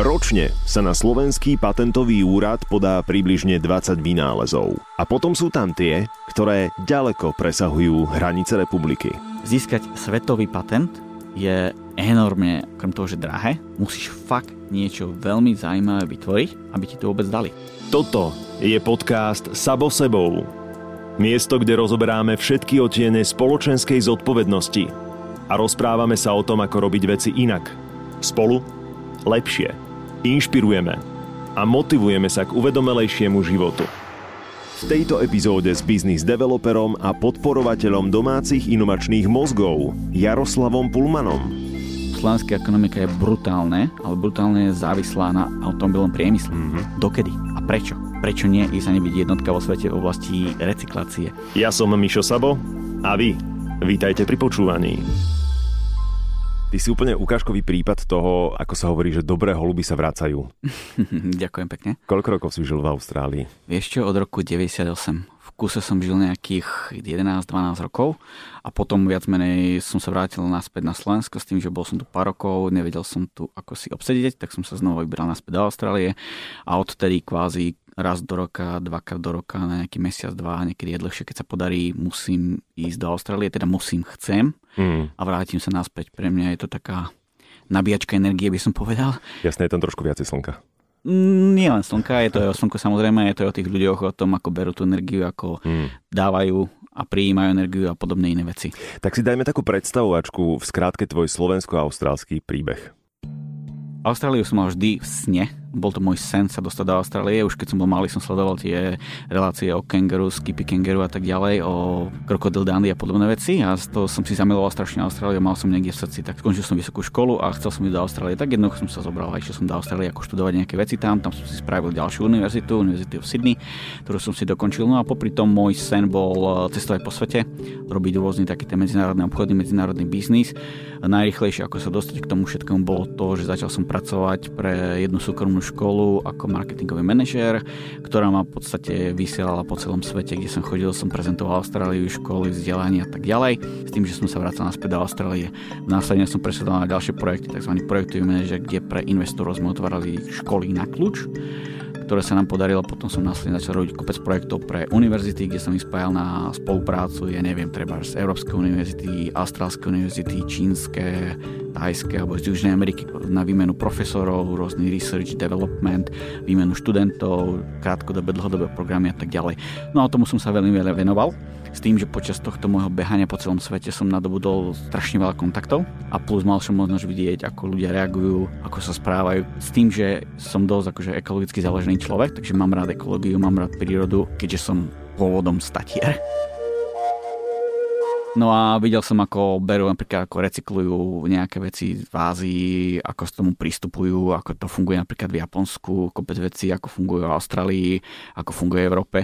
Ročne sa na slovenský patentový úrad podá približne 20 vynálezov. A potom sú tam tie, ktoré ďaleko presahujú hranice republiky. Získať svetový patent je enormne, okrem toho, že drahé, musíš fakt niečo veľmi zaujímavé vytvoriť, aby ti to vôbec dali. Toto je podcast Sabo sebou. Miesto, kde rozoberáme všetky otiene spoločenskej zodpovednosti a rozprávame sa o tom, ako robiť veci inak. Spolu lepšie. Inšpirujeme a motivujeme sa k uvedomelejšiemu životu. V tejto epizóde s biznis developerom a podporovateľom domácich inovačných mozgov Jaroslavom Pulmanom. Slovenská ekonomika je brutálne, ale brutálne je závislá na automobilom priemysle. Mm-hmm. Dokedy? A prečo? Prečo nie ísť ani byť jednotka vo svete v oblasti recyklácie? Ja som Mišo Sabo a vy vítajte pri počúvaní. Ty si úplne ukážkový prípad toho, ako sa hovorí, že dobré holuby sa vracajú. Ďakujem pekne. Koľko rokov si žil v Austrálii? Vieš čo, od roku 98. V kuse som žil nejakých 11-12 rokov a potom viac menej som sa vrátil naspäť na Slovensko s tým, že bol som tu pár rokov, nevedel som tu ako si obsediť, tak som sa znova vybral naspäť do Austrálie a odtedy kvázi raz do roka, dvakrát do roka, na nejaký mesiac, dva, niekedy je dlhšie, keď sa podarí, musím ísť do Austrálie, teda musím, chcem mm. a vrátim sa naspäť. Pre mňa je to taká nabíjačka energie, by som povedal. Jasné, je tam trošku viacej slnka. Mm, nie len slnka, je to aj o slnku samozrejme, je to aj o tých ľuďoch, o tom, ako berú tú energiu, ako mm. dávajú a prijímajú energiu a podobné iné veci. Tak si dajme takú predstavovačku v skrátke tvoj slovensko-austrálsky príbeh. Austráliu som mal vždy v sne, bol to môj sen sa dostať do Austrálie. Už keď som bol malý, som sledoval tie relácie o kenguru, skippy kenguru a tak ďalej, o krokodil dandy a podobné veci a z toho som si zamiloval strašne Austráliu, mal som niekde v srdci. Tak skončil som vysokú školu a chcel som ísť do Austrálie. Tak jednoducho som sa zobral a išiel som do Austrálie ako študovať nejaké veci tam. Tam som si spravil ďalšiu univerzitu, univerzitu v Sydney, ktorú som si dokončil. No a popri tom môj sen bol eh, cestovať po svete, robiť rôzny taký ten medzinárodný obchodný, medzinárodný biznis. Najrychlejšie, ako sa dostať k tomu všetkému, bolo to, že začal som pracovať pre jednu súkromnú školu ako marketingový manažér, ktorá ma v podstate vysielala po celom svete, kde som chodil, som prezentoval Austráliu, školy, vzdelanie a tak ďalej. S tým, že som sa vracal naspäť do Austrálie. Následne som presedoval na ďalšie projekty, tzv. projektový manažer, kde pre investorov sme otvárali školy na kľúč ktoré sa nám podarilo. Potom som následne začal robiť kopec projektov pre univerzity, kde som ich spájal na spoluprácu, ja neviem, treba z Európskej univerzity, Austrálskej univerzity, Čínske, Thajské alebo z Južnej Ameriky na výmenu profesorov, rôzny research, development, výmenu študentov, krátkodobé, dlhodobé programy a tak ďalej. No a tomu som sa veľmi veľa venoval s tým, že počas tohto môjho behania po celom svete som nadobudol strašne veľa kontaktov a plus mal som možnosť vidieť, ako ľudia reagujú, ako sa správajú. S tým, že som dosť akože ekologicky založený človek, takže mám rád ekológiu, mám rád prírodu, keďže som pôvodom statier. No a videl som, ako berú napríklad, ako recyklujú nejaké veci v Ázii, ako s tomu pristupujú, ako to funguje napríklad v Japonsku, kopec veci, ako fungujú v Austrálii, ako funguje v Európe.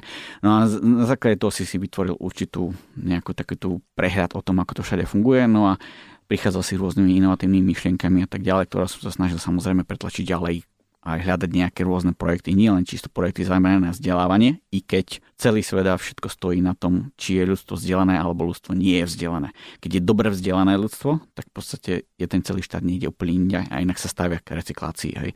No a na základe toho si si vytvoril určitú nejakú takú prehľad o tom, ako to všade funguje. No a prichádzal si rôznymi inovatívnymi myšlienkami a tak ďalej, ktoré som sa snažil samozrejme pretlačiť ďalej aj hľadať nejaké rôzne projekty, nie len čisto projekty zamerané na vzdelávanie, i keď celý svet a všetko stojí na tom, či je ľudstvo vzdelané alebo ľudstvo nie je vzdelané. Keď je dobre vzdelané ľudstvo, tak v podstate je ten celý štát niekde úplne inde a inak sa stavia k recyklácii. Hej.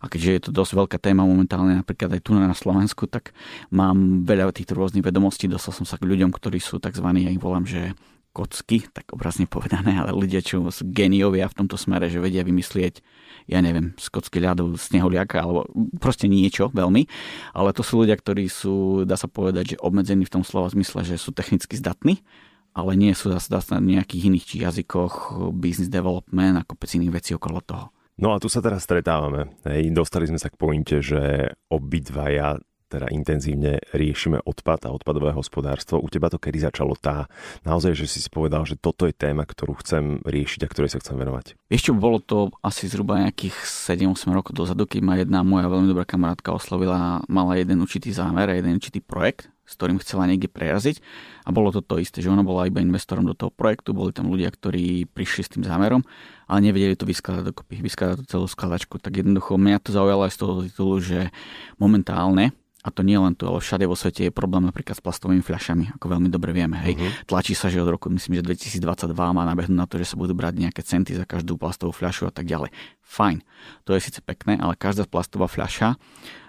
A keďže je to dosť veľká téma momentálne, napríklad aj tu na Slovensku, tak mám veľa týchto rôznych vedomostí. Dostal som sa k ľuďom, ktorí sú tzv. ja ich volám, že kocky, tak obrazne povedané, ale ľudia, čo sú geniovia v tomto smere, že vedia vymyslieť ja neviem, skotský ľadov, sneholiaka alebo proste niečo veľmi. Ale to sú ľudia, ktorí sú, dá sa povedať, že obmedzení v tom slova zmysle, že sú technicky zdatní, ale nie sú zase na nejakých iných či jazykoch, business development a kopec iných vecí okolo toho. No a tu sa teraz stretávame. Hej, dostali sme sa k pointe, že obidvaja teda intenzívne riešime odpad a odpadové hospodárstvo. U teba to kedy začalo tá, naozaj, že si si povedal, že toto je téma, ktorú chcem riešiť a ktorej sa chcem venovať? Ešte bolo to asi zhruba nejakých 7-8 rokov dozadu, keď ma jedna moja veľmi dobrá kamarátka oslovila, mala jeden určitý zámer a jeden určitý projekt, s ktorým chcela niekde preraziť. A bolo to to isté, že ona bola iba investorom do toho projektu, boli tam ľudia, ktorí prišli s tým zámerom, ale nevedeli to vyskladať dokopy, vyskladať tú celú skladačku. Tak jednoducho mňa to zaujalo aj z toho titulu, že momentálne a to nie len tu, ale všade vo svete je problém napríklad s plastovými fľašami, ako veľmi dobre vieme. Hej. Uh-huh. Tlačí sa, že od roku, myslím, že 2022 má nabehnúť na to, že sa budú brať nejaké centy za každú plastovú fľašu a tak ďalej. Fajn, to je síce pekné, ale každá plastová fľaša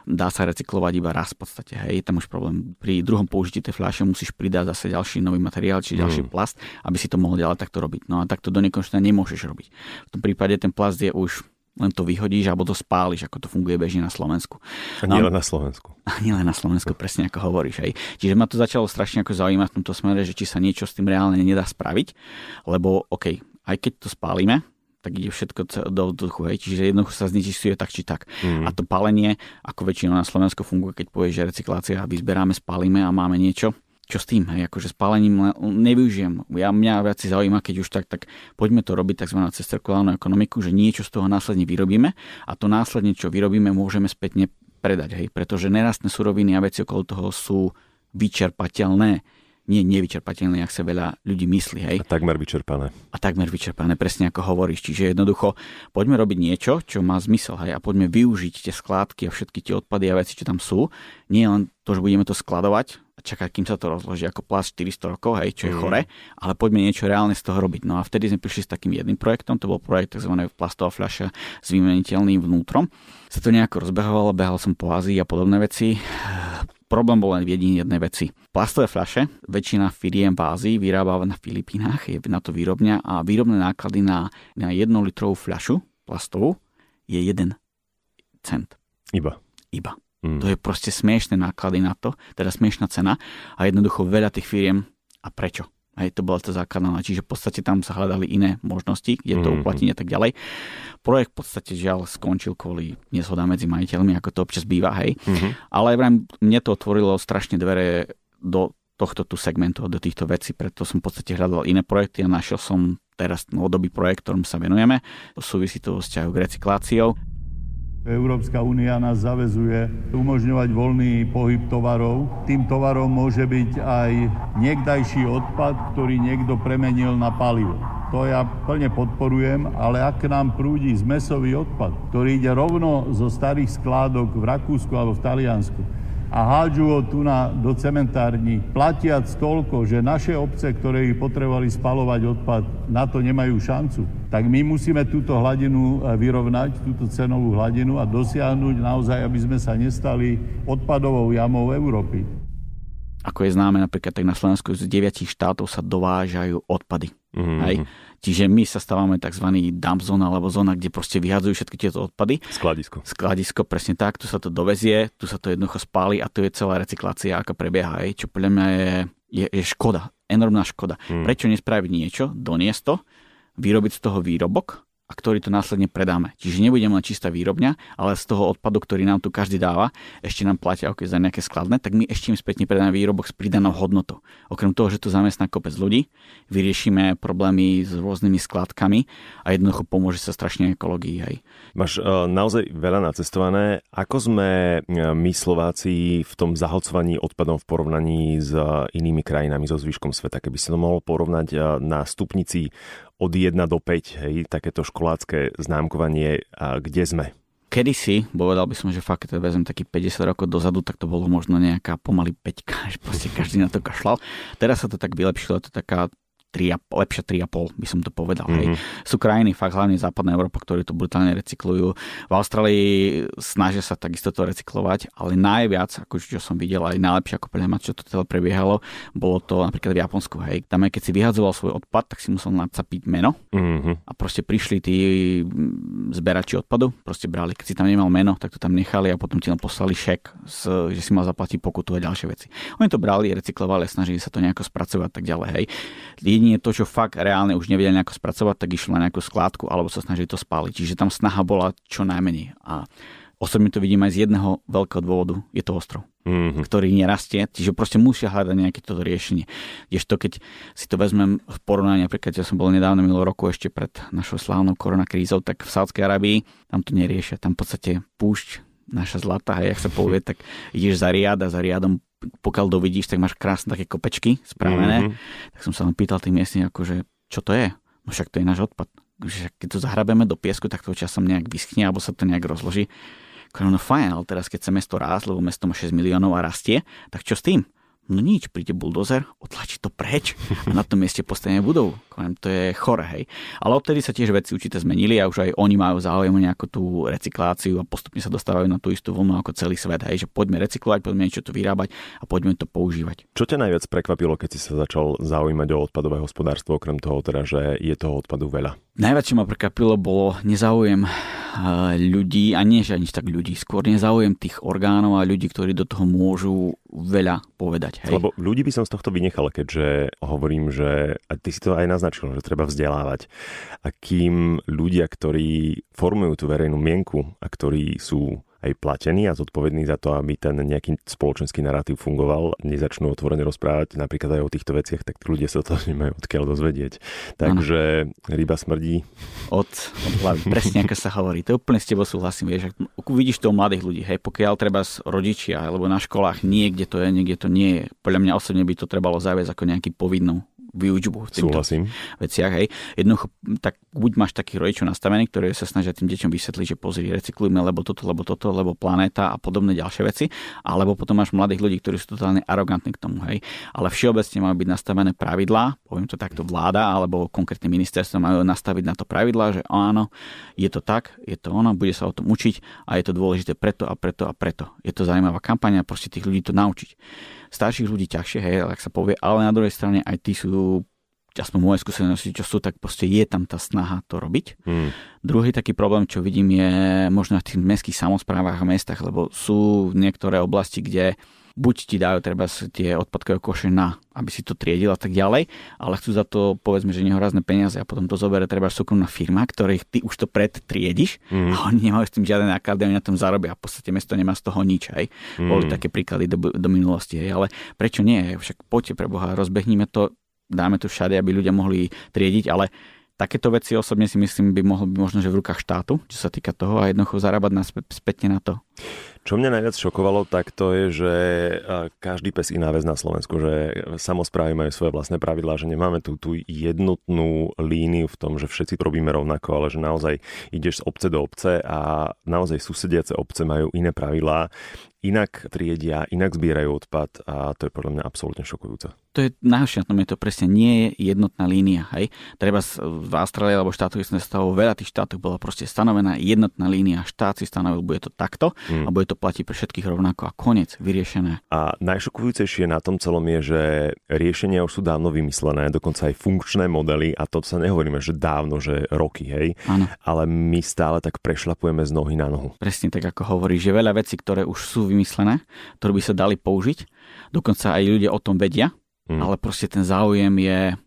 dá sa recyklovať iba raz v podstate. Hej. Je tam už problém. Pri druhom použití tej fľaše musíš pridať zase ďalší nový materiál, či ďalší mm. plast, aby si to mohol ďalej takto robiť. No a takto do nekonečna nemôžeš robiť. V tom prípade ten plast je už len to vyhodíš alebo to spáliš, ako to funguje bežne na Slovensku. A nie len na Slovensku. A nie len na Slovensku, presne ako hovoríš. Hej. Čiže ma to začalo strašne ako zaujímať v tomto smere, že či sa niečo s tým reálne nedá spraviť, lebo OK, aj keď to spálime, tak ide všetko do vzduchu, hej. čiže jednoducho sa znečistuje tak či tak. Mm. A to palenie, ako väčšinou na Slovensku funguje, keď povieš, že recyklácia, vyzberáme, spálime a máme niečo, čo s tým, hej, akože spálením nevyužijem. Ja, mňa viac zaujíma, keď už tak, tak poďme to robiť tzv. cez cirkulárnu ekonomiku, že niečo z toho následne vyrobíme a to následne, čo vyrobíme, môžeme spätne predať, hej, pretože nerastné suroviny a veci okolo toho sú vyčerpateľné nie nevyčerpateľné, ak sa veľa ľudí myslí. Hej. A takmer vyčerpané. A takmer vyčerpané, presne ako hovoríš. Čiže jednoducho poďme robiť niečo, čo má zmysel hej, a poďme využiť tie skládky a všetky tie odpady a veci, čo tam sú. Nie len to, že budeme to skladovať čakať, kým sa to rozloží ako plast 400 rokov, hej, čo je mm. chore, ale poďme niečo reálne z toho robiť. No a vtedy sme prišli s takým jedným projektom, to bol projekt tzv. plastová fľaša s vymeniteľným vnútrom. Sa to nejako rozbehovalo, behal som po Ázii a podobné veci Problém bol len v jedinej jednej veci. Plastové fľaše väčšina firiem v Ázii vyrába na Filipínach, je na to výrobňa a výrobné náklady na, na 1 litrovú fľašu plastovú je 1 cent. Iba. Iba. Mm. To je proste smiešné náklady na to, teda smiešná cena a jednoducho veľa tých firiem a prečo? Hej, to bola tá základná. Čiže v podstate tam sa hľadali iné možnosti, kde to mm-hmm. uplatniť a tak ďalej. Projekt v podstate žiaľ skončil kvôli nezhoda medzi majiteľmi, ako to občas býva, hej. Mm-hmm. Ale mne to otvorilo strašne dvere do tohto tu segmentu, do týchto vecí, preto som v podstate hľadal iné projekty a našiel som teraz novodobý projekt, ktorom sa venujeme. Súvisí to vzťahu k recykláciou. Európska únia nás zavezuje umožňovať voľný pohyb tovarov. Tým tovarom môže byť aj niekdajší odpad, ktorý niekto premenil na palivo. To ja plne podporujem, ale ak nám prúdi zmesový odpad, ktorý ide rovno zo starých skládok v Rakúsku alebo v Taliansku, a hádžu ho tu na, do cementárni, platiac toľko, že naše obce, ktoré by potrebovali spalovať odpad, na to nemajú šancu. Tak my musíme túto hladinu eh, vyrovnať, túto cenovú hladinu a dosiahnuť naozaj, aby sme sa nestali odpadovou jamou Európy. Ako je známe napríklad, tak na Slovensku z 9 štátov sa dovážajú odpady. Mm-hmm. Hej? Čiže my sa stávame tzv. dump zone alebo zóna, kde proste vyhadzujú všetky tieto odpady. Skladisko. Skladisko, presne tak. Tu sa to dovezie, tu sa to jednoducho spáli a tu je celá recyklácia, aká prebieha. Čo podľa mňa je, je, je škoda, enormná škoda. Hmm. Prečo nespraviť niečo, doniesť to, vyrobiť z toho výrobok a ktorý to následne predáme. Čiže nebudeme len čistá výrobňa, ale z toho odpadu, ktorý nám tu každý dáva, ešte nám platia okay, za nejaké skladné, tak my ešte im spätne predáme výrobok s pridanou hodnotou. Okrem toho, že tu zamestná kopec ľudí, vyriešime problémy s rôznymi skladkami a jednoducho pomôže sa strašne ekológii. Hej. Máš uh, naozaj veľa nacestované. Ako sme uh, my Slováci v tom zahlcovaní odpadom v porovnaní s uh, inými krajinami, so zvyškom sveta? Keby si to mohol porovnať na stupnici od 1 do 5, hej, takéto školácké známkovanie, a kde sme? kedysi, povedal by som, že fakt, vezmem taký 50 rokov dozadu, tak to bolo možno nejaká pomaly 5, že proste každý na to kašľal. Teraz sa to tak vylepšilo, je taká 3, lepšie 3,5 by som to povedal. Mm-hmm. Hej. Mhm. Sú krajiny, fakt hlavne západná Európa, ktorí to brutálne recyklujú. V Austrálii snažia sa takisto to recyklovať, ale najviac, ako čo som videl, aj najlepšie, ako podľa čo to teda prebiehalo, bolo to napríklad v Japonsku. Hej. Tam aj keď si vyhadzoval svoj odpad, tak si musel nacapiť meno mm-hmm. a proste prišli tí zberači odpadu, proste brali, keď si tam nemal meno, tak to tam nechali a potom ti len poslali šek, že si mal zaplatiť pokutu a ďalšie veci. Oni to brali, recyklovali, snažili sa to nejako spracovať tak ďalej. Hej jedine to, čo fakt reálne už nevedia nejako spracovať, tak išlo na nejakú skládku alebo sa snažili to spáliť. Čiže tam snaha bola čo najmenej. A osobne to vidím aj z jedného veľkého dôvodu. Je to ostrov, mm-hmm. ktorý nerastie, čiže proste musia hľadať nejaké toto riešenie. to, keď si to vezmem v porovnaní, napríklad ja som bol nedávno minulý roku ešte pred našou slávnou koronakrízou, tak v Sádskej Arabii tam to neriešia. Tam v podstate púšť naša zlata, hej, ak sa povie, tak ideš za riad a za riadom pokiaľ dovidíš, tak máš krásne také kopečky spravené. Mm-hmm. Tak som sa len pýtal tým miestnych, akože, čo to je? No však to je náš odpad. Keď to zahrabeme do piesku, tak to časom nejak vyschne alebo sa to nejak rozloží. No fajn, ale teraz keď sa mesto rást, lebo mesto má 6 miliónov a rastie, tak čo s tým? No nič, príde buldozer, otlačí to preč a na tom mieste postavíme budovu. To je chore, hej. Ale odtedy sa tiež veci určite zmenili a už aj oni majú záujem o nejakú tú recykláciu a postupne sa dostávajú na tú istú vlnu ako celý svet, hej. Že poďme recyklovať, poďme niečo tu vyrábať a poďme to používať. Čo ťa najviac prekvapilo, keď si sa začal zaujímať o odpadové hospodárstvo, okrem toho teda, že je toho odpadu veľa? Čo ma prekvapilo, bolo nezáujem eh, ľudí, a nie že ani tak ľudí, skôr nezáujem tých orgánov a ľudí, ktorí do toho môžu veľa povedať. Hej. Lebo ľudí by som z tohto vynechal, keďže hovorím, že a ty si to aj naznačil, že treba vzdelávať. A kým ľudia, ktorí formujú tú verejnú mienku a ktorí sú aj platení a zodpovední za to, aby ten nejaký spoločenský narratív fungoval, nezačnú otvorene rozprávať napríklad aj o týchto veciach, tak ľudia sa to nemajú odkiaľ dozvedieť. Takže ano. ryba smrdí. Od, od hlavy, presne ako sa hovorí. To úplne s tebou súhlasím. Vieš, vidíš to u mladých ľudí, hej, pokiaľ treba z rodičia, alebo na školách niekde to je, niekde to nie je. Podľa mňa osobne by to trebalo zaviesť ako nejaký povinnú výučbu v týchto Súhlasím. veciach. Hej. Jednoducho, tak buď máš takých rodičov nastavených, ktorí sa snažia tým deťom vysvetliť, že pozri, recyklujme, lebo toto, lebo toto, lebo planéta a podobné ďalšie veci, alebo potom máš mladých ľudí, ktorí sú totálne arogantní k tomu. Hej. Ale všeobecne majú byť nastavené pravidlá, poviem to takto vláda, alebo konkrétne ministerstvo majú nastaviť na to pravidlá, že áno, je to tak, je to ono, bude sa o tom učiť a je to dôležité preto a preto a preto. Je to zaujímavá kampaň a proste tých ľudí to naučiť starších ľudí ťažšie, hej, ak sa povie, ale na druhej strane aj tí sú aspoň moje skúsenosti, čo sú, tak proste je tam tá snaha to robiť. Mm. Druhý taký problém, čo vidím, je možno v tých mestských samozprávach a mestách, lebo sú niektoré oblasti, kde buď ti dajú treba tie odpadkové koše na, aby si to triedil a tak ďalej, ale chcú za to povedzme, že nehorazné peniaze a potom to zoberie treba súkromná firma, ktorých ty už to predtriediš mm. a oni nemajú s tým žiadne náklady, oni na tom zarobia a v podstate mesto nemá z toho nič. Aj. Mm. Boli také príklady do, do minulosti, hej. ale prečo nie? Však poďte pre Boha, rozbehníme to, dáme to všade, aby ľudia mohli triediť, ale takéto veci osobne si myslím by mohlo byť možno, že v rukách štátu, čo sa týka toho a jednoducho zarábať nás spätne na to. Čo mňa najviac šokovalo, tak to je, že každý pes iná vec na Slovensku, že samozprávy majú svoje vlastné pravidlá, že nemáme tú, tú jednotnú líniu v tom, že všetci robíme rovnako, ale že naozaj ideš z obce do obce a naozaj susediace obce majú iné pravidlá inak triedia, inak zbierajú odpad a to je podľa mňa absolútne šokujúce. To je na tom, je to presne nie je jednotná línia. Hej? Treba v Austrálii alebo štátu, kde sa veľa tých štátov bola proste stanovená jednotná línia. Štát si stanovil, bude to takto mm. a bude to platiť pre všetkých rovnako a koniec, vyriešené. A najšokujúcejšie na tom celom je, že riešenia už sú dávno vymyslené, dokonca aj funkčné modely a to sa nehovoríme, že dávno, že roky, hej. Áno. Ale my stále tak prešlapujeme z nohy na nohu. Presne tak, ako hovorí, že veľa vecí, ktoré už sú vymyslené, ktoré by sa dali použiť. Dokonca aj ľudia o tom vedia, mm. ale proste ten záujem je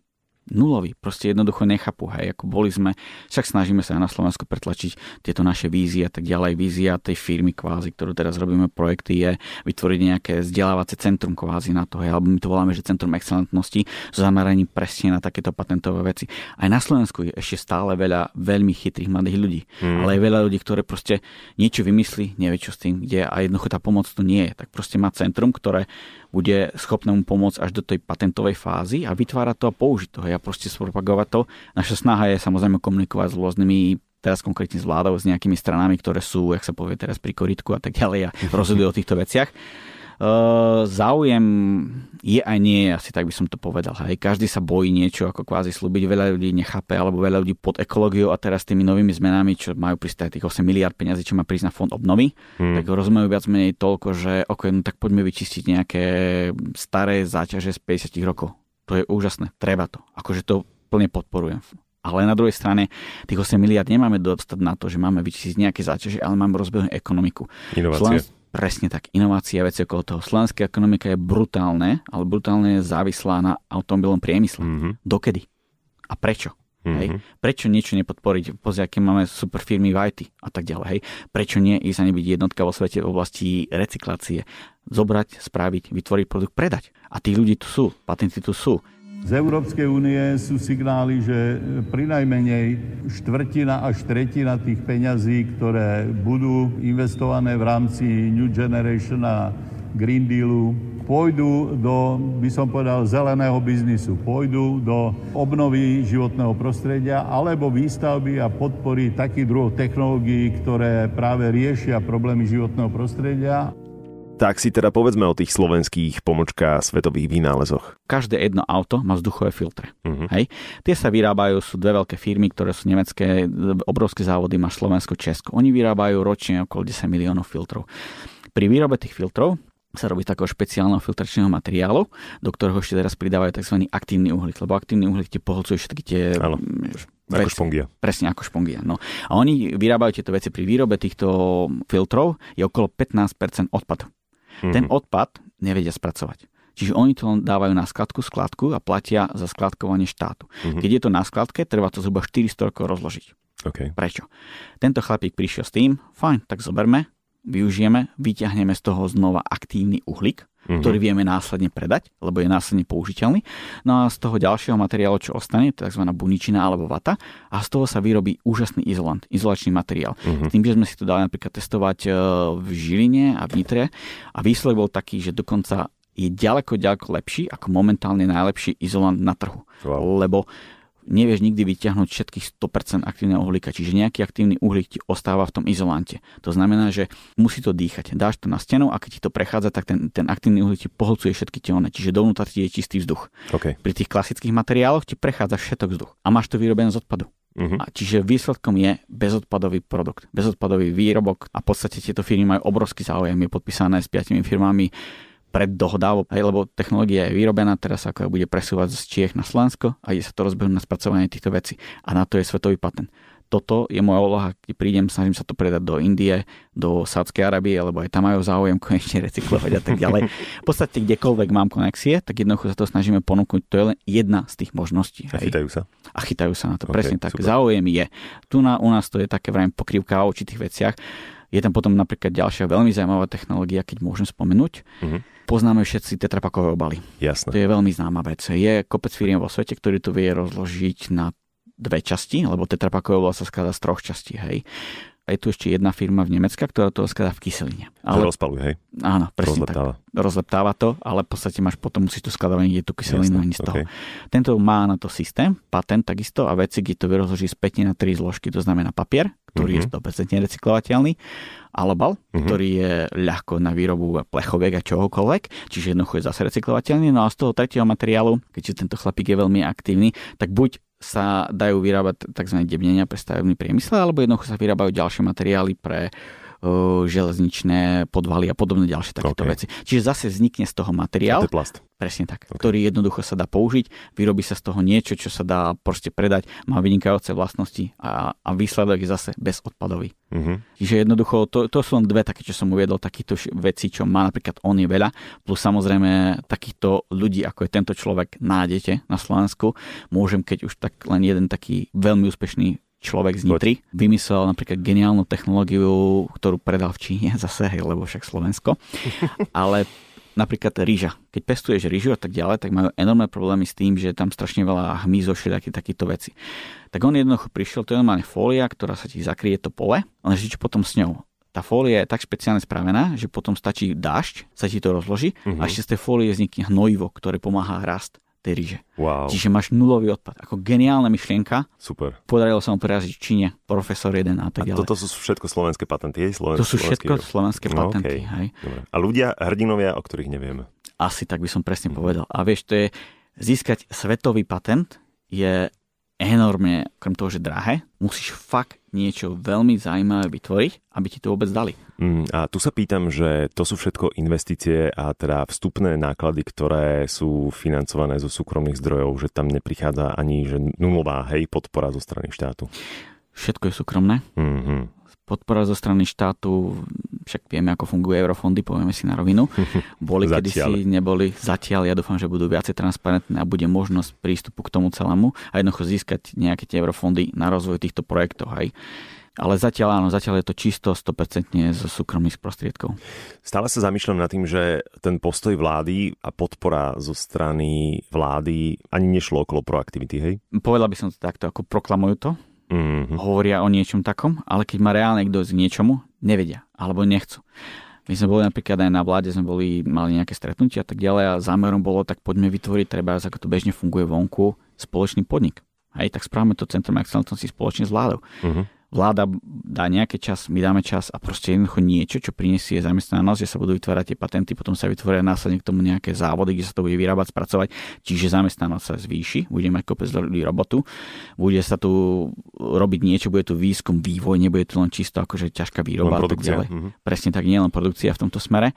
nulový. Proste jednoducho nechápu. Hej, ako boli sme, však snažíme sa aj na Slovensku pretlačiť tieto naše vízie a tak ďalej. Vízia tej firmy kvázi, ktorú teraz robíme projekty, je vytvoriť nejaké vzdelávacie centrum kvázi na to, hej, alebo my to voláme, že centrum excelentnosti s zameraním presne na takéto patentové veci. Aj na Slovensku je ešte stále veľa veľmi chytrých mladých ľudí, mm. ale aj veľa ľudí, ktoré proste niečo vymyslí, nevie čo s tým, kde a jednoducho tá pomoc tu nie je. Tak proste má centrum, ktoré bude schopné mu pomôcť až do tej patentovej fázy a vytvárať to a použiť to a proste spropagovať to. Naša snaha je samozrejme komunikovať s rôznymi teraz konkrétne s vládou, s nejakými stranami, ktoré sú, jak sa povie teraz pri koritku a tak ďalej a rozhodujú o týchto veciach. Uh, záujem je aj nie, asi tak by som to povedal. Hej. Každý sa bojí niečo, ako kvázi slúbiť, veľa ľudí nechápe, alebo veľa ľudí pod ekológiou a teraz tými novými zmenami, čo majú pristať tých 8 miliard peniazí, čo má prísť na fond obnovy, hmm. tak rozumejú viac menej toľko, že ok, no tak poďme vyčistiť nejaké staré záťaže z 50 rokov. To je úžasné, treba to. Akože to plne podporujem. Ale na druhej strane tých 8 miliard nemáme dostať na to, že máme vyčistiť nejaké záťaže, ale máme rozbehnúť ekonomiku. Inovácie. Presne tak, inovácia veci okolo toho. Slovenská ekonomika je brutálne, ale brutálne je závislá na automobilom priemysle. Mm-hmm. Dokedy? A prečo? Mm-hmm. Hej? Prečo niečo nepodporiť? Pozri, aké máme super firmy v IT a tak ďalej. Hej? Prečo nie ísť a nebyť jednotka vo svete v oblasti recyklácie? Zobrať, spraviť, vytvoriť produkt, predať. A tí ľudí tu sú, patenty tu sú. Z Európskej únie sú signály, že pri najmenej štvrtina až tretina tých peňazí, ktoré budú investované v rámci New Generation a Green Dealu, pôjdu do, by som povedal, zeleného biznisu, pôjdu do obnovy životného prostredia alebo výstavby a podpory takých druhov technológií, ktoré práve riešia problémy životného prostredia. Tak si teda povedzme o tých slovenských pomočka svetových vynálezoch. Každé jedno auto má vzduchové filtre. Uh-huh. Hej? Tie sa vyrábajú, sú dve veľké firmy, ktoré sú nemecké, obrovské závody, má Slovensko, Česko. Oni vyrábajú ročne okolo 10 miliónov filtrov. Pri výrobe tých filtrov sa robí takého špeciálneho filtračného materiálu, do ktorého ešte teraz pridávajú tzv. aktívny uhlík, lebo aktívny uhlík ti pohľcuje všetky tie... Áno. Ako špongia. Presne ako špongia. No. A oni vyrábajú tieto veci pri výrobe týchto filtrov, je okolo 15% odpadu. Mm-hmm. Ten odpad nevedia spracovať. Čiže oni to len dávajú na skladku skladku a platia za skladkovanie štátu. Mm-hmm. Keď je to na skladke, treba to zhruba 400 rokov rozložiť. Okay. Prečo? Tento chlapík prišiel s tým, fajn, tak zoberme, využijeme, vyťahneme z toho znova aktívny uhlík, mm-hmm. ktorý vieme následne predať, lebo je následne použiteľný. No a z toho ďalšieho materiálu, čo ostane, tzv. buničina alebo vata, a z toho sa vyrobí úžasný izolant, izolačný materiál. Mm-hmm. tým, že sme si to dali napríklad testovať e, v Žiline a v Nitre a výsledok bol taký, že dokonca je ďaleko, ďaleko lepší ako momentálne najlepší izolant na trhu. Wow. Lebo nevieš nikdy vyťahnuť všetkých 100% aktívneho uhlíka, čiže nejaký aktívny uhlík ti ostáva v tom izolante. To znamená, že musí to dýchať. Dáš to na stenu a keď ti to prechádza, tak ten, ten aktívny uhlík ti pohlcuje všetky tie one, čiže dovnútra ti je čistý vzduch. Okay. Pri tých klasických materiáloch ti prechádza všetok vzduch a máš to vyrobené z odpadu. Uh-huh. A čiže výsledkom je bezodpadový produkt, bezodpadový výrobok a v podstate tieto firmy majú obrovský záujem. Je podpísané s piatimi firmami preddohoda, hej, lebo technológia je vyrobená, teraz ako bude presúvať z Čiech na Slovensko a ide sa to rozbehnúť na spracovanie týchto vecí. A na to je svetový patent. Toto je moja úloha, keď prídem, snažím sa to predať do Indie, do Sádskej Arábie, lebo aj tam majú záujem konečne recyklovať a tak ďalej. V podstate kdekoľvek mám konexie, tak jednoducho sa to snažíme ponúknuť. To je len jedna z tých možností. A chytajú sa? A chytajú sa na to, okay, presne tak. Super. Záujem je. Tu na, u nás to je také, vrajím, pokrývka o určitých veciach. Je tam potom napríklad ďalšia veľmi zaujímavá technológia, keď môžem spomenúť. Uh-huh poznáme všetci tetrapakové obaly. Jasné. To je veľmi známa vec. Je kopec firiem vo svete, ktorý to vie rozložiť na dve časti, lebo tetrapakové obal sa skladá z troch častí, hej. A je tu ešte jedna firma v Nemecka, ktorá to skladá v kyseline. Ale... Rozpaluje, hej? Áno, presne Rozleptáva. tak. Rozleptáva to, ale v podstate máš potom musíš to skladať niekde tú kyselinu ani z toho. Okay. Tento má na to systém, patent takisto a veci, kde to vyrozloží spätne na tri zložky, to znamená papier, ktorý mm-hmm. je 100% recyklovateľný, alobal, mm-hmm. ktorý je ľahko na výrobu plechoviek a čohokoľvek, čiže jednoducho je zase recyklovateľný. No a z toho tretieho materiálu, keďže tento chlapík je veľmi aktívny, tak buď sa dajú vyrábať tzv. debnenia pre stavebný priemysel, alebo jednoducho sa vyrábajú ďalšie materiály pre železničné podvaly a podobné ďalšie takéto okay. veci. Čiže zase vznikne z toho materiál. To plast. Presne tak, okay. ktorý jednoducho sa dá použiť, vyrobí sa z toho niečo, čo sa dá proste predať, má vynikajúce vlastnosti a, a výsledok je zase bezodpadový. Uh-huh. Čiže jednoducho, to, to sú len dve také, čo som uviedol, takýchto veci, čo má napríklad on je veľa, plus samozrejme takýchto ľudí, ako je tento človek, nájdete na Slovensku. Môžem, keď už tak len jeden taký veľmi úspešný človek z Nitry vymyslel napríklad geniálnu technológiu, ktorú predal v Číne zase, hej, lebo však Slovensko. Ale napríklad rýža. Keď pestuješ rýžu a tak ďalej, tak majú enormné problémy s tým, že je tam strašne veľa hmyzu, všetky takýchto veci. Tak on jednoducho prišiel, to je normálne fólia, ktorá sa ti zakrie to pole, ale čo potom s ňou? Tá fólia je tak špeciálne spravená, že potom stačí dážď, sa ti to rozloží uh-huh. a ešte z tej fólie vznikne hnojivo, ktoré pomáha rast tej ríže. Wow. Čiže máš nulový odpad. Ako geniálna myšlienka. Super. Podarilo sa mu preraziť Číne, profesor jeden a tak ďalej. A toto sú všetko slovenské patenty, hej? Slovenské, to sú všetko slovenské no, patenty, okay. hej. Dobre. A ľudia, hrdinovia, o ktorých nevieme. Asi tak by som presne mm. povedal. A vieš, to je získať svetový patent je enormne, okrem toho, že drahé, musíš fakt niečo veľmi zaujímavé vytvoriť, aby ti to vôbec dali. Mm, a tu sa pýtam, že to sú všetko investície a teda vstupné náklady, ktoré sú financované zo súkromných zdrojov, že tam neprichádza ani že nulová hej, podpora zo strany štátu. Všetko je súkromné. Mm-hmm podpora zo strany štátu, však vieme, ako fungujú eurofondy, povieme si na rovinu. Boli kedysi, neboli zatiaľ, ja dúfam, že budú viacej transparentné a bude možnosť prístupu k tomu celému a jednoducho získať nejaké tie eurofondy na rozvoj týchto projektov. Hej. Ale zatiaľ áno, zatiaľ je to čisto 100% zo súkromných prostriedkov. Stále sa zamýšľam nad tým, že ten postoj vlády a podpora zo strany vlády ani nešlo okolo proaktivity, hej? Povedal by som to takto, ako proklamujú to, mm-hmm. hovoria o niečom takom, ale keď má reálne kto k niečomu, nevedia alebo nechcú. My sme boli napríklad aj na vláde, sme boli, mali nejaké stretnutia a tak ďalej a zámerom bolo, tak poďme vytvoriť, treba, ako to bežne funguje vonku, spoločný podnik. Hej, tak správame to Centrum excelentnosti spoločne s vládou. Uh-huh vláda dá nejaký čas, my dáme čas a proste jednoducho niečo, čo prinesie zamestnanosť, že sa budú vytvárať tie patenty, potom sa vytvoria následne k tomu nejaké závody, kde sa to bude vyrábať, spracovať, čiže zamestnanosť sa zvýši, budeme mať kopec ľudí robotu, bude sa tu robiť niečo, bude tu výskum, vývoj, nebude tu len čisto akože ťažká výroba a tak ďalej. Mm-hmm. Presne tak, nielen produkcia v tomto smere.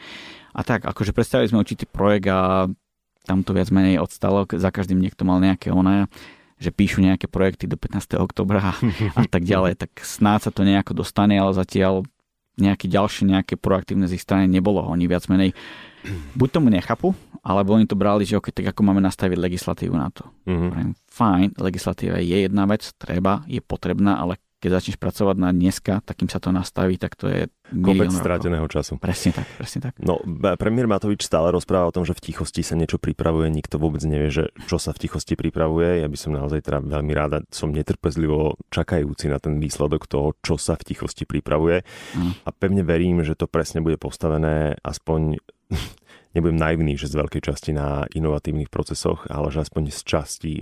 A tak, akože predstavili sme určitý projekt a tam to viac menej odstalo, za každým niekto mal nejaké oné že píšu nejaké projekty do 15. oktobra a tak ďalej, tak snáď sa to nejako dostane, ale zatiaľ nejaké ďalšie, nejaké proaktívne z ich strany nebolo. Oni viac menej buď tomu nechápu, alebo oni to brali, že ok, tak ako máme nastaviť legislatívu na to. Mm-hmm. Fajn, legislatíva je jedna vec, treba, je potrebná, ale keď začneš pracovať na dneska, tak kým sa to nastaví, tak to je Kopec stráteného času. Presne tak, presne tak. No, premiér Matovič stále rozpráva o tom, že v tichosti sa niečo pripravuje, nikto vôbec nevie, že čo sa v tichosti pripravuje. Ja by som naozaj teda veľmi ráda, som netrpezlivo čakajúci na ten výsledok toho, čo sa v tichosti pripravuje. Mm. A pevne verím, že to presne bude postavené aspoň nebudem naivný, že z veľkej časti na inovatívnych procesoch, ale že aspoň z časti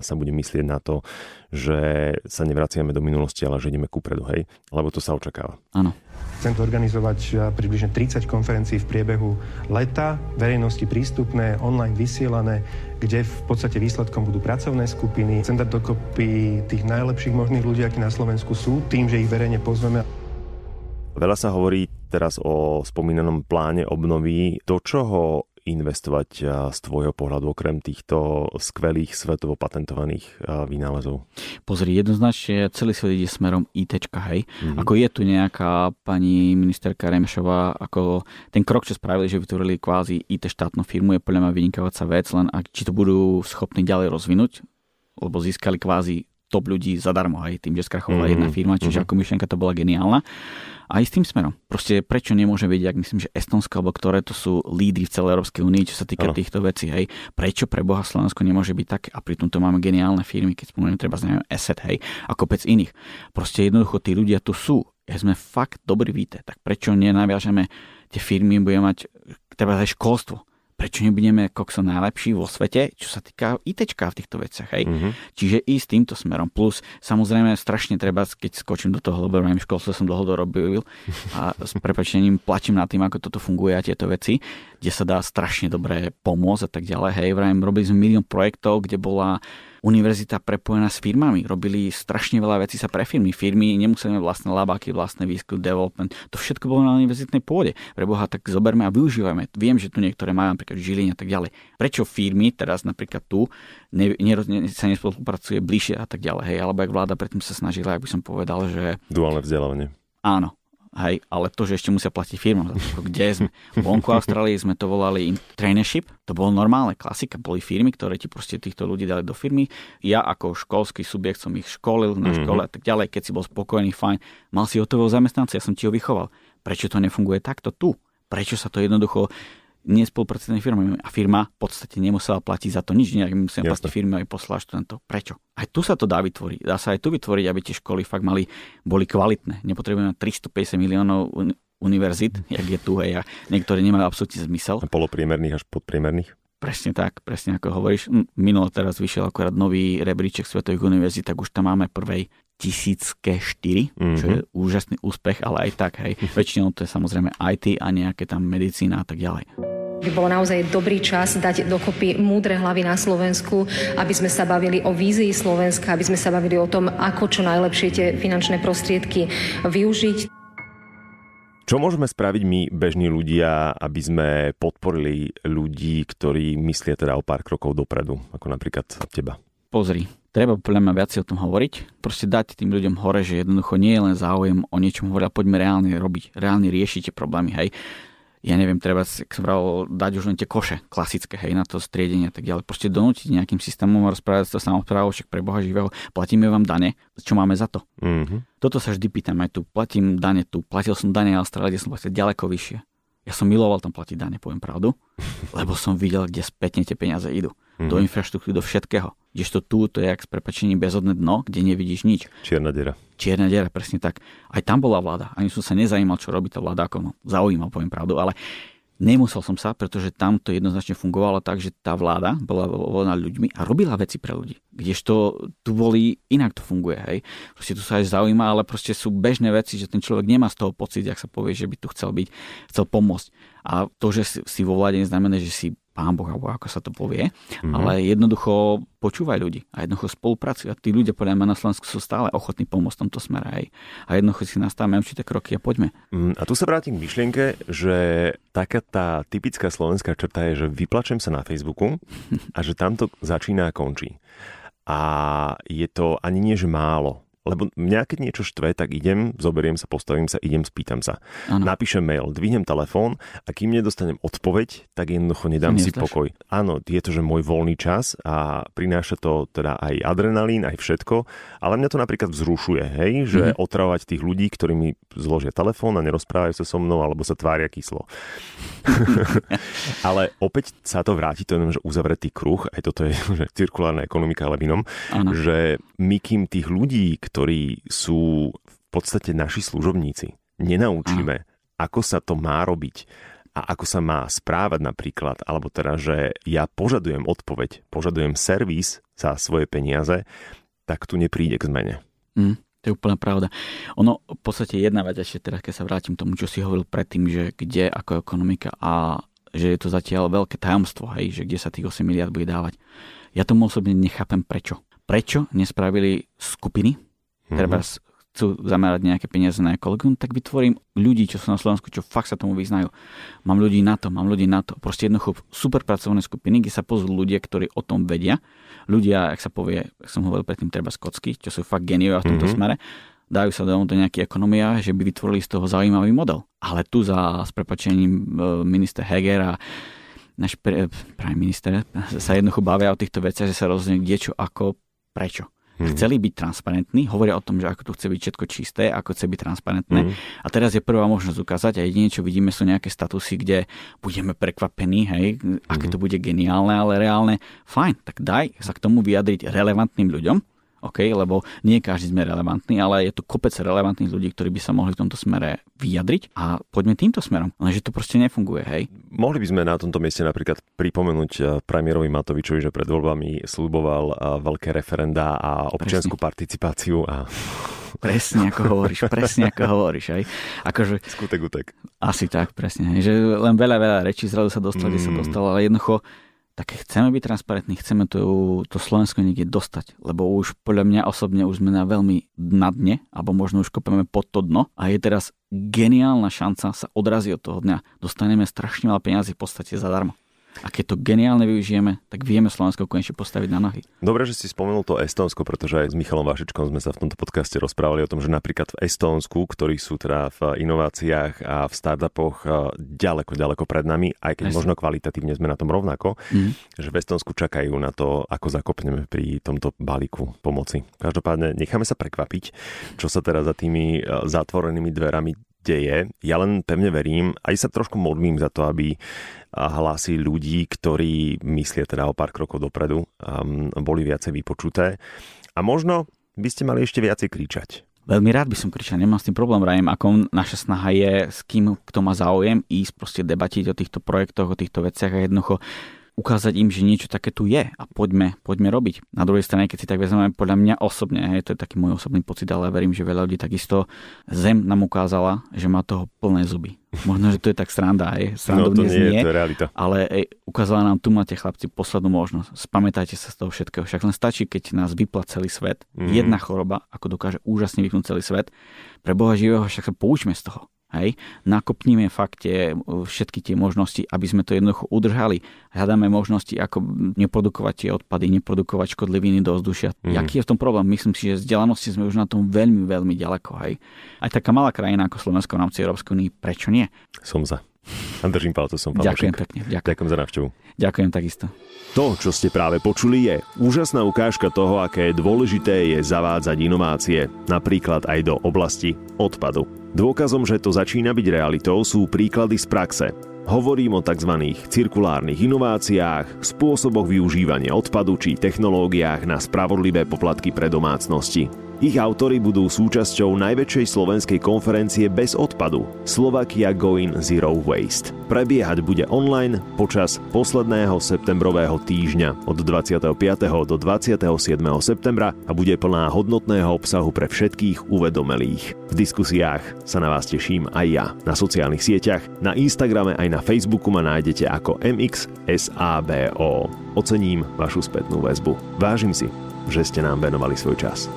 sa bude myslieť na to, že sa nevraciame do minulosti, ale že ideme kupredu, hej? Lebo to sa očakáva. Áno. Chcem tu organizovať približne 30 konferencií v priebehu leta, verejnosti prístupné, online vysielané, kde v podstate výsledkom budú pracovné skupiny. Chcem dať dokopy tých najlepších možných ľudí, akí na Slovensku sú, tým, že ich verejne pozveme. Veľa sa hovorí teraz o spomínanom pláne obnovy. Do čoho investovať z tvojho pohľadu okrem týchto skvelých svetovo patentovaných vynálezov? Pozri, jednoznačne celý svet ide smerom IT, hej. Mm-hmm. Ako je tu nejaká pani ministerka Remešová, ako ten krok, čo spravili, že vytvorili kvázi IT štátnu firmu, je podľa mňa vynikajúca vec, len ak, či to budú schopní ďalej rozvinúť, lebo získali kvázi top ľudí zadarmo, aj tým, že skrachovala mm-hmm. jedna firma, čiže mm-hmm. ako myšlenka to bola geniálna a aj s tým smerom. Proste prečo nemôže byť, ak myslím, že Estonsko, alebo ktoré to sú lídry v celej Európskej únii, čo sa týka ano. týchto vecí, hej. Prečo pre Boha Slovensko nemôže byť také a pritom to máme geniálne firmy, keď spomeniem treba znamená Asset, hej, ako pec iných. Proste jednoducho tí ľudia tu sú. Ja sme fakt dobrý víte, tak prečo nenaviažeme tie firmy, budeme mať treba aj školstvo prečo nebudeme kokso najlepší vo svete, čo sa týka IT v týchto veciach. Hej? Mm-hmm. Čiže ísť týmto smerom. Plus, samozrejme, strašne treba, keď skočím do toho, lebo v školstve som dlho robil a s prepačením plačím nad tým, ako toto funguje a tieto veci, kde sa dá strašne dobre pomôcť a tak ďalej. Hej, vrajím, robili sme milión projektov, kde bola univerzita prepojená s firmami. Robili strašne veľa vecí sa pre firmy. Firmy nemuseli mať vlastné labáky, vlastné výskum, development. To všetko bolo na univerzitnej pôde. Preboha, tak zoberme a využívajme. Viem, že tu niektoré majú napríklad Žiliny a tak ďalej. Prečo firmy teraz napríklad tu ne, ne, ne, sa nespolupracuje bližšie a tak ďalej. Hej, alebo ak vláda predtým sa snažila, ak by som povedal, že... Duálne vzdelávanie. Áno, Hej, ale to, že ešte musia platiť firmám, kde sme. Vonku Austrálii sme to volali trainership, to bolo normálne, klasika, boli firmy, ktoré ti proste týchto ľudí dali do firmy. Ja ako školský subjekt som ich školil na mhm. škole a tak ďalej, keď si bol spokojný, fajn, mal si hotového zamestnanca, ja som ti ho vychoval. Prečo to nefunguje takto tu? Prečo sa to jednoducho nespolupracujeme firmy a firma v podstate nemusela platiť za to nič, nejak musíme platiť firmy aj poslať študentov. Prečo? Aj tu sa to dá vytvoriť. Dá sa aj tu vytvoriť, aby tie školy fakt mali, boli kvalitné. Nepotrebujeme 350 miliónov univerzit, jak je tu, hej, a niektoré nemajú absolútne zmysel. A polopriemerných až podpriemerných? Presne tak, presne ako hovoríš. Minulo teraz vyšiel akorát nový rebríček Svetových univerzít, tak už tam máme prvej tisícke štyri, mm-hmm. čo je mhm. úžasný úspech, ale aj tak, hej. Väčšinou to je samozrejme IT a nejaké tam medicína a tak ďalej by bolo naozaj dobrý čas dať dokopy múdre hlavy na Slovensku, aby sme sa bavili o vízii Slovenska, aby sme sa bavili o tom, ako čo najlepšie tie finančné prostriedky využiť. Čo môžeme spraviť my, bežní ľudia, aby sme podporili ľudí, ktorí myslia teda o pár krokov dopredu, ako napríklad teba? Pozri, treba podľa mňa viac o tom hovoriť. Proste dať tým ľuďom hore, že jednoducho nie je len záujem o niečom hovoriť, ale poďme reálne robiť, reálne riešiť tie problémy. Hej ja neviem, treba si dať už len tie koše klasické, hej, na to striedenie a tak ďalej. Proste donútiť nejakým systémom a rozprávať to samozprávou, však pre Boha živého, platíme vám dane, čo máme za to. Mm-hmm. Toto sa vždy pýtam aj tu, platím dane tu, platil som dane Austrálii, som platil ďaleko vyššie. Ja som miloval tam platiť dane, poviem pravdu, lebo som videl, kde spätne tie peniaze idú. Mm-hmm. do infraštruktúry, do všetkého. Kdežto tu to je jak s prepačením bezodné dno, kde nevidíš nič. Čierna dera. Čierna dera, presne tak. Aj tam bola vláda. Ani som sa nezajímal, čo robí tá vláda, ako no, zaujímal, poviem pravdu, ale Nemusel som sa, pretože tam to jednoznačne fungovalo tak, že tá vláda bola volená ľuďmi a robila veci pre ľudí. Kdežto tu boli, inak to funguje, hej. Proste tu sa aj zaujíma, ale proste sú bežné veci, že ten človek nemá z toho pocit, ak sa povie, že by tu chcel byť, chcel pomôcť. A to, že si vo vláde neznamená, že si pán Boh, alebo ako sa to povie, mm-hmm. ale jednoducho počúvaj ľudí a jednoducho spolupracuj. A tí ľudia podľa mňa na Slovensku sú stále ochotní pomôcť v tomto smere. Hej. A jednoducho si nastavíme určité kroky a poďme. Mm, a tu sa vrátim k myšlienke, že taká tá typická slovenská črta je, že vyplačem sa na Facebooku a že tam to začína a končí. A je to ani nie, že málo lebo mňa keď niečo štve, tak idem, zoberiem sa, postavím sa, idem, spýtam sa. Ano. Napíšem mail, dvihnem telefón a kým nedostanem odpoveď, tak jednoducho nedám si pokoj. Áno, je to, že môj voľný čas a prináša to teda aj adrenalín, aj všetko, ale mňa to napríklad vzrušuje, hej, že mm-hmm. otravovať tých ľudí, ktorí mi zložia telefón a nerozprávajú sa so mnou, alebo sa tvária kyslo. ale opäť sa to vráti, to je že uzavretý kruh, aj toto je že cirkulárna ekonomika, ale inom, že my kým tých ľudí, ktorí sú v podstate naši služobníci. Nenaučíme, mm. ako sa to má robiť a ako sa má správať napríklad, alebo teda, že ja požadujem odpoveď, požadujem servis za svoje peniaze, tak tu nepríde k zmene. Mm, to je úplná pravda. Ono, v podstate jedna vec ešte teraz, keď sa vrátim tomu, čo si hovoril predtým, že kde ako ekonomika a že je to zatiaľ veľké tajomstvo, hej, že kde sa tých 8 miliard bude dávať. Ja tomu osobne nechápem prečo. Prečo nespravili skupiny, mm-hmm. treba chcú zamerať nejaké peniaze na ekológiu, tak vytvorím ľudí, čo sú na Slovensku, čo fakt sa tomu vyznajú. Mám ľudí na to, mám ľudí na to. Proste jednoducho super pracovné skupiny, kde sa pozrú ľudia, ktorí o tom vedia. Ľudia, ak sa povie, ak som hovoril predtým, treba skocky, čo sú fakt geniovia v tomto mm-hmm. smere, dajú sa do nejaké ekonomia, že by vytvorili z toho zaujímavý model. Ale tu za, s prepačením e, minister Heger a náš pre, prime minister sa jednoducho bavia o týchto veciach, že sa rozhodne kde čo, ako, prečo. Hmm. Chceli byť transparentní, hovoria o tom, že ako tu chce byť všetko čisté, ako chce byť transparentné. Hmm. A teraz je prvá možnosť ukázať a jedine, čo vidíme, sú nejaké statusy, kde budeme prekvapení, hej, aké hmm. to bude geniálne, ale reálne. Fajn, tak daj sa k tomu vyjadriť relevantným ľuďom, OK, lebo nie každý sme relevantní, ale je tu kopec relevantných ľudí, ktorí by sa mohli v tomto smere vyjadriť a poďme týmto smerom. Lenže to proste nefunguje, hej. Mohli by sme na tomto mieste napríklad pripomenúť eh, premiérovi Matovičovi, že pred voľbami slúboval eh, veľké referenda a občianskú Presne. participáciu a Presne ako hovoríš, presne ako hovoríš. Aj. Akože, Skutek utek. Asi tak, presne. Že len veľa, veľa rečí zrazu sa dostali, mm. sa dostalo, ale jednoducho tak chceme byť transparentní, chceme to, to Slovensko niekde dostať, lebo už podľa mňa osobne už sme na veľmi na dne, alebo možno už kopeme pod to dno a je teraz geniálna šanca sa odrazí od toho dňa. Dostaneme strašne veľa peniazy v podstate zadarmo. A keď to geniálne využijeme, tak vieme Slovensko konečne postaviť na nohy. Dobre, že si spomenul to Estónsko, pretože aj s Michalom Vašičkom sme sa v tomto podcaste rozprávali o tom, že napríklad v Estónsku, ktorí sú teda v inováciách a v startupoch eh, ďaleko, ďaleko pred nami, aj keď možno kvalitatívne sme na tom rovnako, mm. že v Estónsku čakajú na to, ako zakopneme pri tomto balíku pomoci. Každopádne necháme sa prekvapiť, čo sa teda za tými eh, zatvorenými dverami deje. Ja len pevne verím, aj sa trošku modlím za to, aby hlasy ľudí, ktorí myslia teda o pár krokov dopredu, um, boli viacej vypočuté. A možno by ste mali ešte viacej kričať. Veľmi rád by som kričal, nemám s tým problém, Rajem, ako naša snaha je s kým, kto má záujem, ísť proste debatiť o týchto projektoch, o týchto veciach a jednoducho ukázať im, že niečo také tu je a poďme, poďme robiť. Na druhej strane, keď si tak vezmeme podľa mňa osobne, hej, to je taký môj osobný pocit, ale verím, že veľa ľudí takisto Zem nám ukázala, že má toho plné zuby. Možno, že to je tak sranda, aj no, to nie, nie, to je realita. ale ej, ukázala nám, tu máte chlapci poslednú možnosť. Spamätajte sa z toho všetkého. Však len stačí, keď nás vypla celý svet. Mm-hmm. Jedna choroba, ako dokáže úžasne vypnúť celý svet. Pre Boha živého však sa poučme z toho. Hej, nakopníme fakt tie, všetky tie možnosti, aby sme to jednoducho udržali. Hľadáme možnosti, ako neprodukovať tie odpady, neprodukovať škodliviny do vzdušia. Mm. Jaký je v tom problém? Myslím si, že vzdelanosti sme už na tom veľmi, veľmi ďaleko. Hej. Aj taká malá krajina ako Slovensko v rámci Európskej únie, prečo nie? Som za. A držím palce, som Ďakujem pekne. Ďakujem. ďakujem za návštevu. Ďakujem takisto. To, čo ste práve počuli, je úžasná ukážka toho, aké dôležité je zavádzať inovácie, napríklad aj do oblasti odpadu. Dôkazom, že to začína byť realitou, sú príklady z praxe. Hovorím o tzv. cirkulárnych inováciách, spôsoboch využívania odpadu či technológiách na spravodlivé poplatky pre domácnosti. Ich autory budú súčasťou najväčšej slovenskej konferencie bez odpadu Slovakia Going Zero Waste. Prebiehať bude online počas posledného septembrového týždňa od 25. do 27. septembra a bude plná hodnotného obsahu pre všetkých uvedomelých. V diskusiách sa na vás teším aj ja. Na sociálnych sieťach, na Instagrame aj na Facebooku ma nájdete ako MXSABO. Ocením vašu spätnú väzbu. Vážim si, že ste nám venovali svoj čas.